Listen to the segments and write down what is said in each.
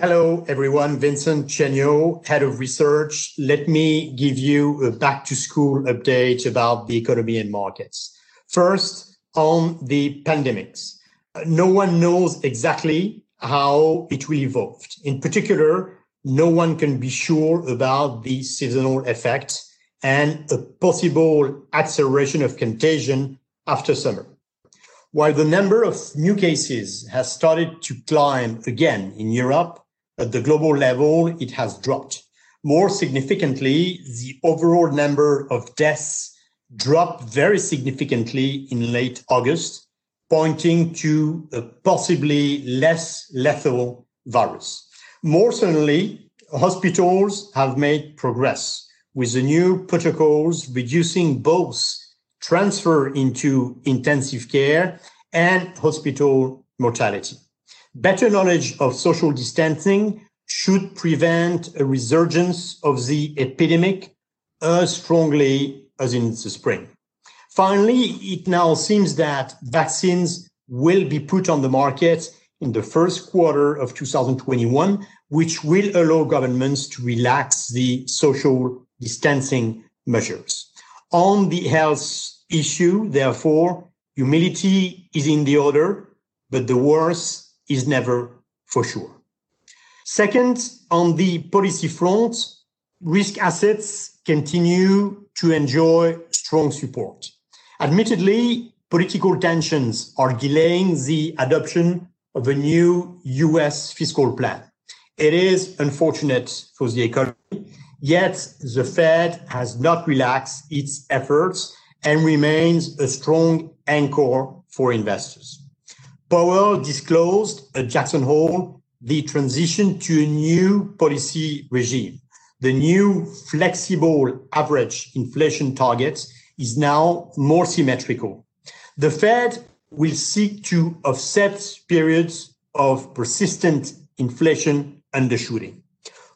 Hello, everyone. Vincent Chaigneau, Head of Research. Let me give you a back to school update about the economy and markets. First, on the pandemics. No one knows exactly how it will evolve. In particular, no one can be sure about the seasonal effect and a possible acceleration of contagion after summer. While the number of new cases has started to climb again in Europe, at the global level, it has dropped. More significantly, the overall number of deaths dropped very significantly in late August, pointing to a possibly less lethal virus. More certainly, hospitals have made progress with the new protocols reducing both transfer into intensive care and hospital mortality. Better knowledge of social distancing should prevent a resurgence of the epidemic as strongly as in the spring. Finally, it now seems that vaccines will be put on the market in the first quarter of 2021, which will allow governments to relax the social distancing measures. On the health issue, therefore, humility is in the order, but the worst is never for sure. Second, on the policy front, risk assets continue to enjoy strong support. Admittedly, political tensions are delaying the adoption of a new US fiscal plan. It is unfortunate for the economy, yet the Fed has not relaxed its efforts and remains a strong anchor for investors. Powell disclosed at Jackson Hole the transition to a new policy regime. The new flexible average inflation target is now more symmetrical. The Fed will seek to offset periods of persistent inflation undershooting.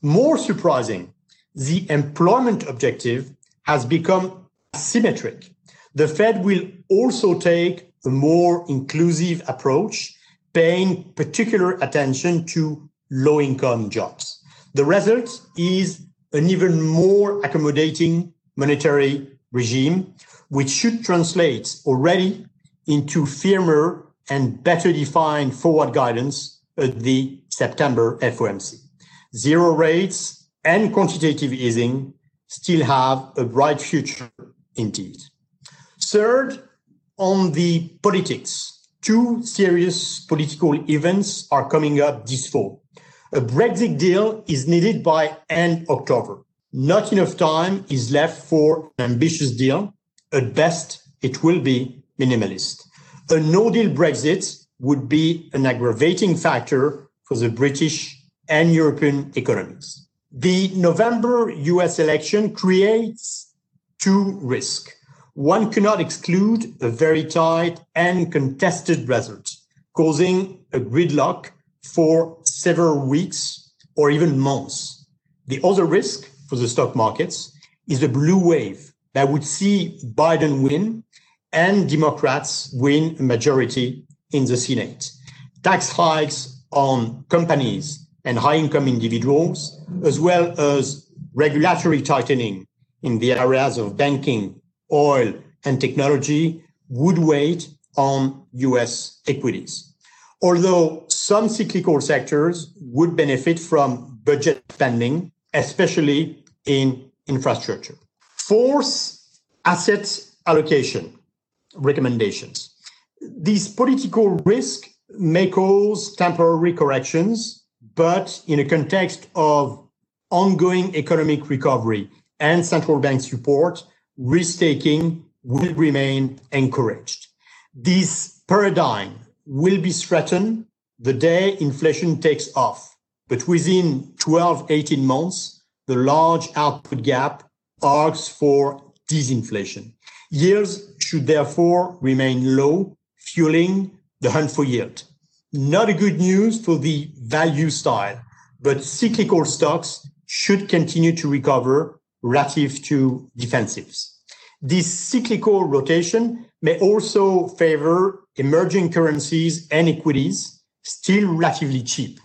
More surprising, the employment objective has become asymmetric. The Fed will also take a more inclusive approach, paying particular attention to low income jobs. The result is an even more accommodating monetary regime, which should translate already into firmer and better defined forward guidance at the September FOMC. Zero rates and quantitative easing still have a bright future indeed. Third, on the politics, two serious political events are coming up this fall. A Brexit deal is needed by end October. Not enough time is left for an ambitious deal. At best, it will be minimalist. A no deal Brexit would be an aggravating factor for the British and European economies. The November US election creates two risks. One cannot exclude a very tight and contested result, causing a gridlock for several weeks or even months. The other risk for the stock markets is a blue wave that would see Biden win and Democrats win a majority in the Senate. Tax hikes on companies and high income individuals, as well as regulatory tightening in the areas of banking, oil, and technology would weigh on US equities. Although some cyclical sectors would benefit from budget spending, especially in infrastructure. Fourth, asset allocation recommendations. These political risk may cause temporary corrections, but in a context of ongoing economic recovery and central bank support, risk taking will remain encouraged. This paradigm will be threatened the day inflation takes off, but within 12, 18 months, the large output gap arcs for disinflation. Yields should therefore remain low, fueling the hunt for yield. Not a good news for the value style, but cyclical stocks should continue to recover relative to defensives. This cyclical rotation may also favor emerging currencies and equities, still relatively cheap.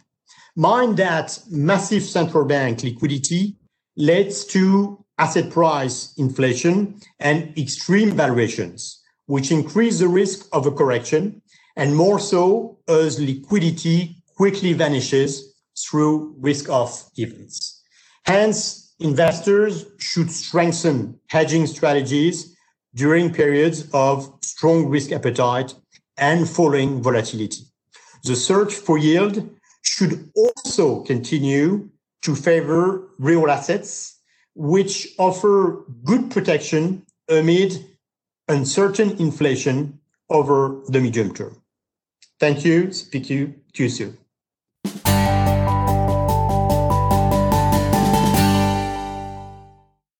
Mind that massive central bank liquidity leads to asset price inflation and extreme valuations, which increase the risk of a correction, and more so as liquidity quickly vanishes through risk off events. Hence, investors should strengthen hedging strategies during periods of strong risk appetite and falling volatility. The search for yield should also continue to favor real assets, which offer good protection amid uncertain inflation over the medium term. Thank you. Speak to you, to you soon.